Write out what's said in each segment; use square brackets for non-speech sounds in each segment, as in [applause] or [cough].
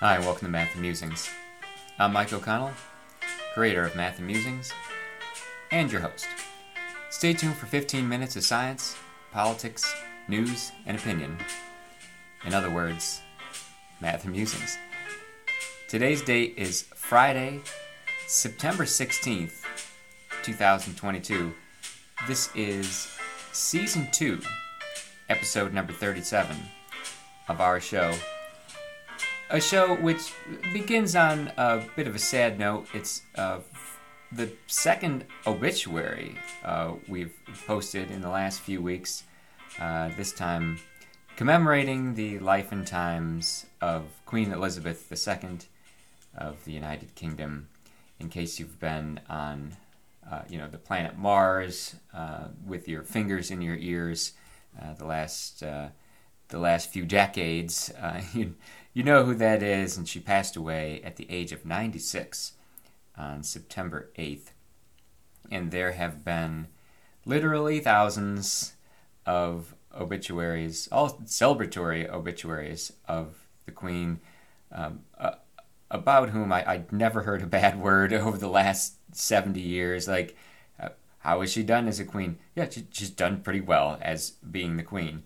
Hi, welcome to Math and Musings. I'm Mike O'Connell, creator of Math and Musings, and your host. Stay tuned for 15 minutes of science, politics, news, and opinion. In other words, Math and Musings. Today's date is Friday, September 16th, 2022. This is season 2, episode number 37 of our show. A show which begins on a bit of a sad note. It's uh, the second obituary uh, we've posted in the last few weeks. Uh, this time commemorating the life and times of Queen Elizabeth II of the United Kingdom. In case you've been on, uh, you know, the planet Mars uh, with your fingers in your ears uh, the last the last few decades, uh, [laughs] you you know who that is, and she passed away at the age of 96 on September 8th. And there have been literally thousands of obituaries, all celebratory obituaries of the Queen, um, uh, about whom I, I'd never heard a bad [laughs] word over the last 70 years. Like, uh, how has she done as a queen? Yeah, she, she's done pretty well as being the queen.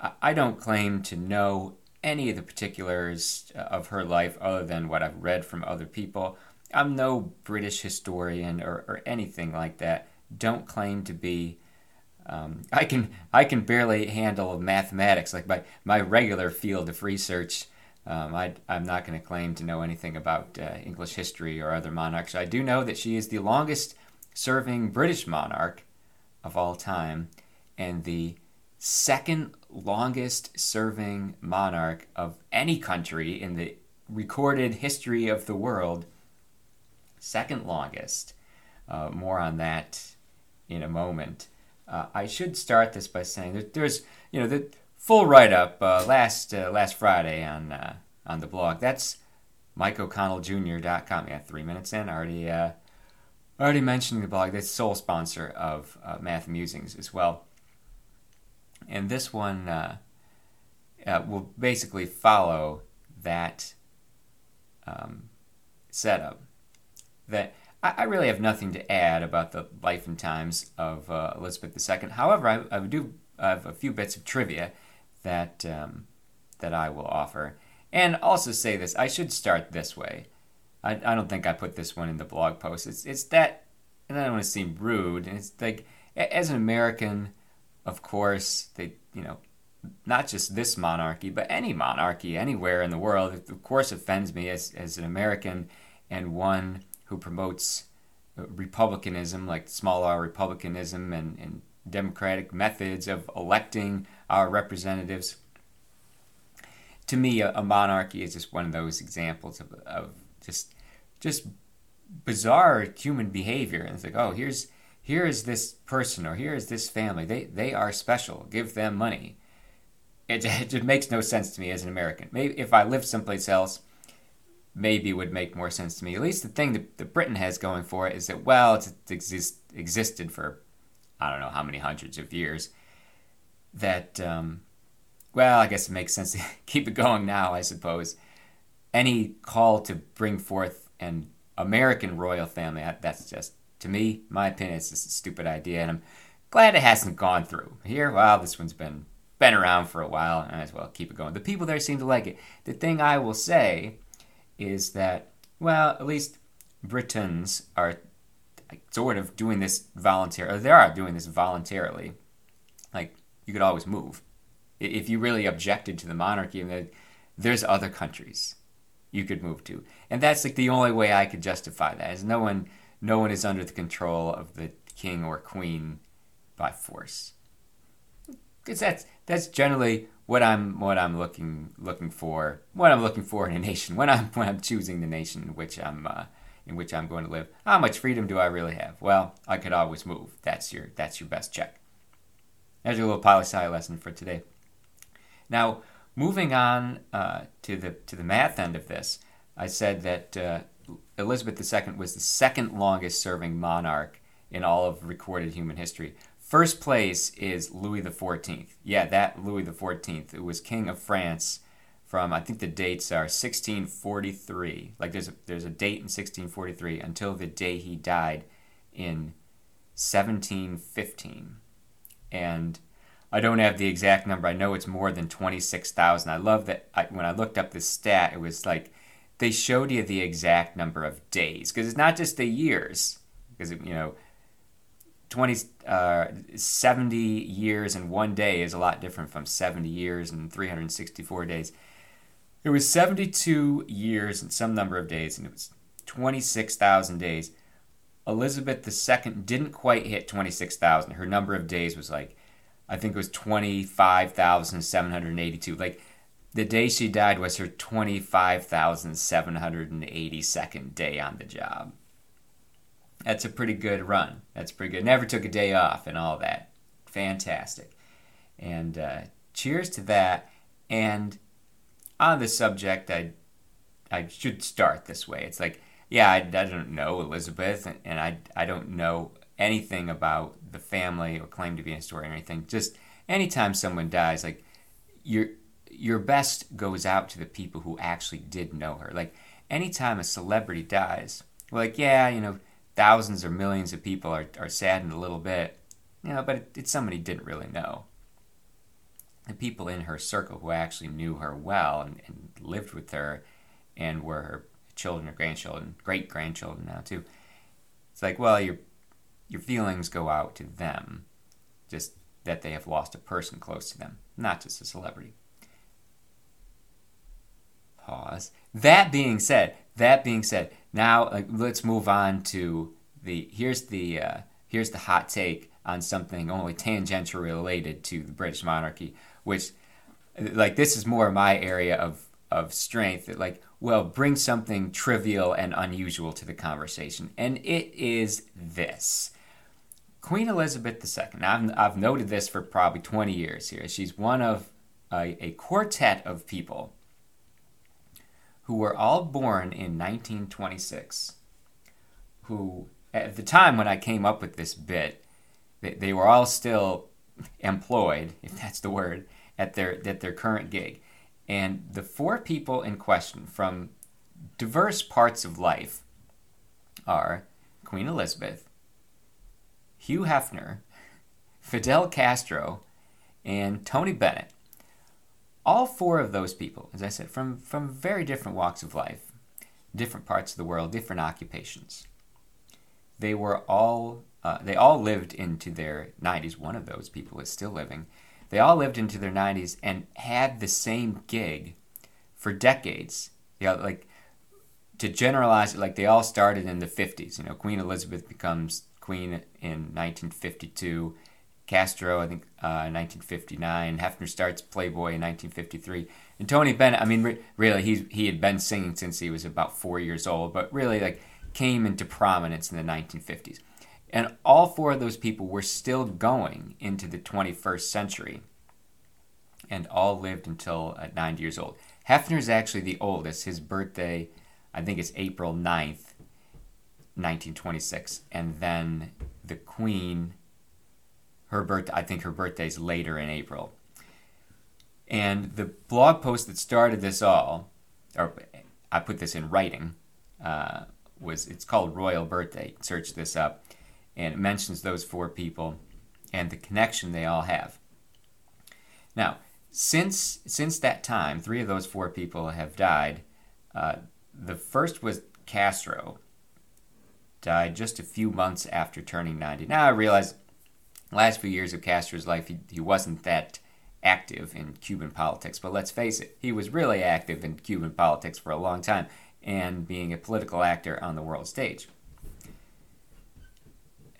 I, don't claim to know any of the particulars uh, of her life other than what I've read from other people. I'm no British historian or, or anything like that. Don't claim to be. Um, [laughs] I can I can barely handle mathematics, like my, my regular field of research. Um, I, am not going to claim to know anything about uh, English history or other monarchs. I do know that she is the longest serving British monarch of all time and the second longest serving monarch of any country in the recorded history of the world. Second longest. Uh, more on that in a moment. Uh, I should start this by saying that there's, you know, the full write-up uh, last uh, last Friday on uh, on the blog. That's MikeO'ConnellJr.com. Yeah, three minutes in, already uh, already mentioning the blog. That's sole sponsor of Math Musings as well and this one uh, uh, will basically follow that um, setup. That I, I, really have nothing to add about the life and times of uh, Elizabeth II. However, I, I do have a few bits of trivia that um, that I will offer, and also say this. I should start this way. I, I don't think I put this one in the blog post. It's it's that, and I don't want to seem rude. And it's like as an American of course, they, you know, not just this monarchy, but any monarchy anywhere in the world, of course, offends me as, as an American and one who promotes uh, republicanism, like small r republicanism and, and democratic methods of electing our representatives. To me, a, a, monarchy is just one of those examples of, of just just bizarre human behavior. And it's like, oh, here's here is this person or here is this family. They they are special. Give them money. It, [laughs] it makes no sense to me as an American. Maybe if I lived someplace else, maybe would make more sense to me. At least the thing that, that Britain has going for it is that well, it's exist, existed for I don't know how many hundreds of years. That um, well, I guess it makes sense to [laughs] keep it going now. I suppose any call to bring forth an American royal family that's just to me, my opinion, it's just a stupid idea, and I'm glad it hasn't gone through. Here, well, this one's been been around for a while, and I might as well keep it going. The people there seem to like it. The thing I will say is that, well, at least Britons are sort of doing this voluntarily. They are doing this voluntarily. Like you could always move if you really objected to the monarchy. And there's other countries you could move to, and that's like the only way I could justify that. Is no one no one is under the control of the king or queen by force. Because that's that's generally what I'm what I'm looking looking for. What I'm looking for in a nation when I'm when I'm choosing the nation in which I'm uh, in which I'm going to live. How much freedom do I really have? Well, I could always move. That's your that's your best check. There's your little poli sci lesson for today. Now, moving on uh, to the to the math end of this, I said that uh, Elizabeth II was the second longest serving monarch in all of recorded human history. First place is Louis XIV. Yeah, that Louis XIV, who was king of France from I think the dates are 1643. Like there's a, there's a date in 1643 until the day he died in 1715. And I don't have the exact number. I know it's more than 26,000. I love that I, when I looked up this stat, it was like they showed you the exact number of days because it's not just the years. Because, you know, 20, uh, 70 years in one day is a lot different from 70 years and 364 days. It was 72 years and some number of days, and it was 26,000 days. Elizabeth II didn't quite hit 26,000. Her number of days was like, I think it was 25,782. Like, the day she died was her 25,782nd day on the job. That's a pretty good run. That's pretty good. Never took a day off and all that. Fantastic. And uh, cheers to that. And on the subject, I I should start this way. It's like, yeah, I, I don't know Elizabeth, and, and I I don't know anything about the family or claim to be a historian or anything. Just anytime someone dies, like your your best goes out to the people who actually did know her. Like anytime a celebrity dies, like yeah, you know, thousands or millions of people are, are saddened a little bit, you know, but it, it's somebody didn't really know the people in her circle who actually knew her well and, and lived with her and were her children or grandchildren, great grandchildren now too. It's like, well, your your feelings go out to them, just that they have lost a person close to them, not just a celebrity. Pause. That being said, that being said, now let's move on to the here's the uh, here's the hot take on something only tangentially related to the British monarchy, which like this is more my area of of strength that like well bring something trivial and unusual to the conversation. And it is this. Queen elizabeth ii now I've, I've noted this for probably 20 years here. She's one of a, a quartet of people who were all born in 1926 who at the time when i came up with this bit they, they were all still employed if that's the word at their at their current gig. And the four people in question from diverse parts of life are Queen Elizabeth, Hugh Hefner, Fidel Castro, and Tony Bennett. All four of those people, as I said, from, from very different walks of life, different parts of the world, different occupations. They were all uh, they all lived into their 90s. One of those people is still living, they all lived into their 90s and had the same gig for decades. You know, like to generalize it, like they all started in the 50s. You know, Queen Elizabeth becomes queen in 1952. Castro, I think, uh, 1959. Hefner starts Playboy in 1953. And Tony Bennett, I mean, re- really, he, he had been singing since he was about four years old, but really, like, came into prominence in the 1950s. And all four of those people were still going into the 21st century and all lived until uh, 90 years old. Hefner is actually the oldest. His birthday, I think, is April 9th, 1926. And then the Queen, her birth, I think her birthday is later in April. And the blog post that started this all, or I put this in writing, uh, was it's called Royal Birthday. Search this up and it mentions those four people and the connection they all have. Now, since since that time, three of those four people have died. Uh, the first was Castro, died just a few months after turning 90. Now I realize, last few years of Castro's life, he, he wasn't that active in Cuban politics. But let's face it, he was really active in Cuban politics for a long time and being a political actor on the world stage.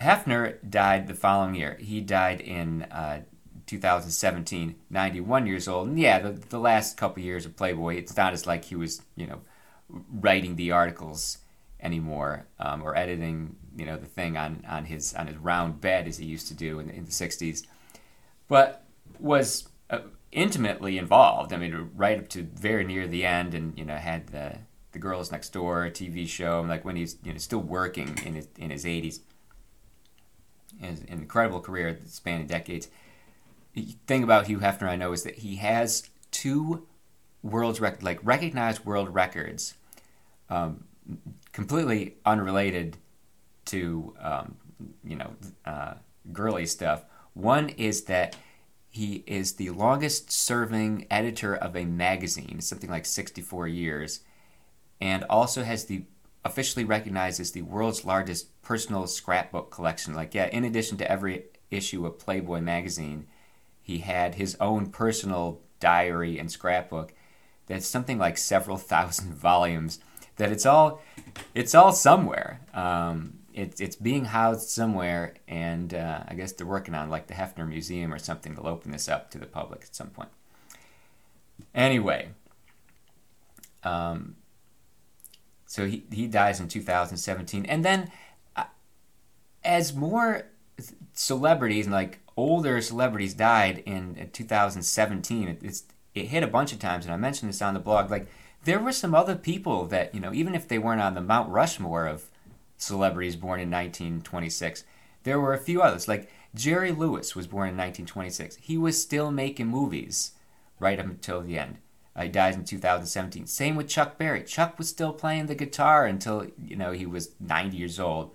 Hefner died the following year. He died in uh, 2017, 91 years old. And yeah, the, the last couple years of Playboy, it's not as like he was, you know, writing the articles anymore um, or editing, you know, the thing on, on his on his round bed as he used to do in, in the 60s, but was uh, intimately involved. I mean, right up to very near the end, and you know, had the the Girls Next Door TV show, like when he's you know still working in his in his 80s an incredible career spanning decades. The thing about Hugh Hefner I know is that he has two world's rec- like recognized world records, um, completely unrelated to um, you know uh, girly stuff. One is that he is the longest serving editor of a magazine, something like 64 years, and also has the officially recognized as the world's largest personal scrapbook collection. Like, yeah, in addition to every issue of Playboy magazine, he had his own personal diary and scrapbook that's something like several thousand [laughs] volumes that it's all it's all somewhere um, it's, it's being housed somewhere and uh, i guess they're working on like the hefner museum or something to open this up to the public at some point anyway um, so he, he dies in 2017 and then uh, as more celebrities and like older celebrities died in 2017. It, it's it hit a bunch of times, and I mentioned this on the blog. Like there were some other people that you know, even if they weren't on the Mount Rushmore of celebrities born in 1926, there were a few others. Like Jerry Lewis was born in 1926. He was still making movies right up until the end. Uh, he dies in 2017. Same with Chuck Berry. Chuck was still playing the guitar until you know he was 90 years old.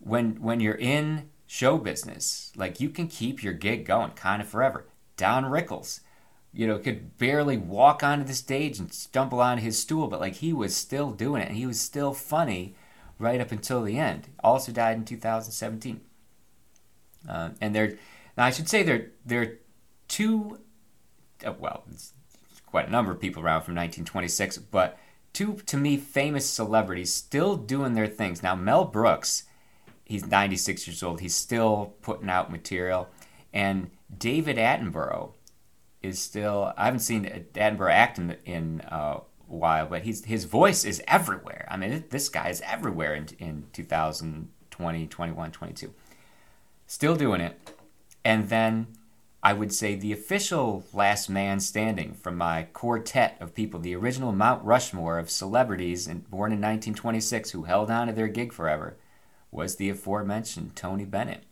When when you're in show business. Like you can keep your gig going kind of forever. Don Rickles, you know, could barely walk onto the stage and stumble on his stool, but like he was still doing it and he was still funny right up until the end. Also died in 2017. Uh, and there, now I should say there there are two, uh, well, quite a number of people around from 1926, but two to me famous celebrities still doing their things. Now Mel Brooks he's 96 years old. He's still putting out material. And David Attenborough is still. I haven't seen Attenborough act in, in uh, while, but he's his voice is everywhere. I mean, this guy is everywhere in, in 2020, 21, 22. Still doing it. And then I would say the official last man standing from my quartet of people, the original Mount Rushmore of celebrities and born in 1926 who held on to their gig forever, was the aforementioned Tony Bennett.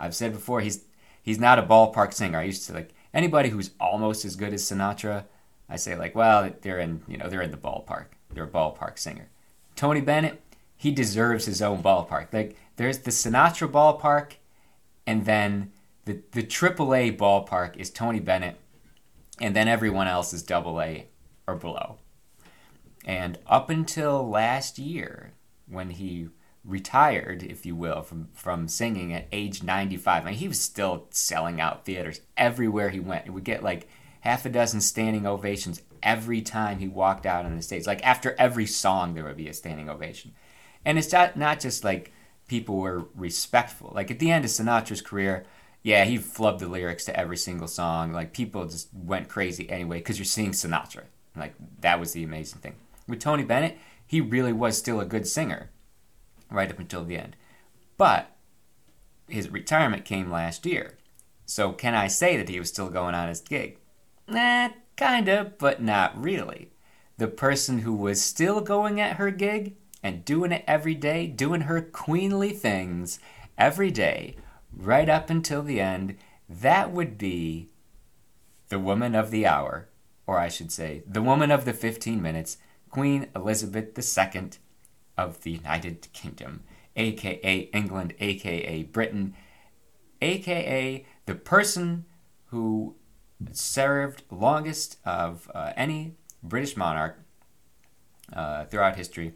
I've said before he's he's not a ballpark singer. I used to like anybody who's almost as good as Sinatra. I say like, well, they're in you know they're in the ballpark. They're a ballpark singer. Tony Bennett, he deserves his own ballpark. Like there's the Sinatra ballpark, and then the the AAA ballpark is Tony Bennett, and then everyone else is Double A or below. And up until last year, when he retired, if you will, from from singing at age 95. I mean, he was still selling out theaters everywhere he went. He would get like half a dozen standing ovations every time he walked out on the stage. Like after every song, there would be a standing ovation. And it's not not just like people were respectful. Like at the end of Sinatra's career, yeah, he flubbed the lyrics to every single song. Like people just went crazy anyway because you're seeing Sinatra. Like that was the amazing thing. With Tony Bennett, he really was still a good singer right up until the end. But his retirement came last year. So can I say that he was still going on his gig? Nah, kinda, but not really. The person who was still going at her gig and doing it every day, doing her queenly things every day, right up until the end, that would be the woman of the hour, or I should say, the woman of the 15 minutes, Queen Elizabeth II, of the United Kingdom, aka England, aka Britain, aka the person who served longest of uh, any British monarch uh, throughout history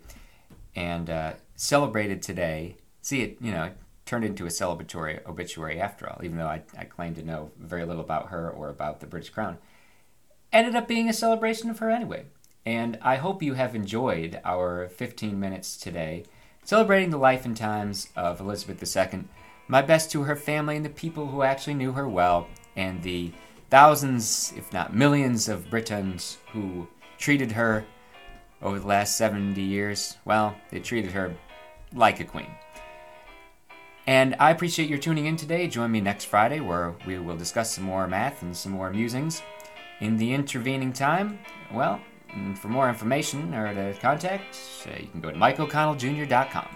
and uh, celebrated today. See, it, you know, it turned into a celebratory obituary after all, even though I, I claim to know very little about her or about the British crown. Ended up being a celebration of her anyway. And I hope you have enjoyed our 15 minutes today celebrating the life and times of Elizabeth II. My best to her family and the people who actually knew her well, and the thousands, if not millions, of Britons who treated her over the last 70 years. Well, they treated her like a queen. And I appreciate your tuning in today. Join me next Friday where we will discuss some more math and some more musings. In the intervening time, well, mm, for more information or to contact, you can go to mikeoconnelljr.com.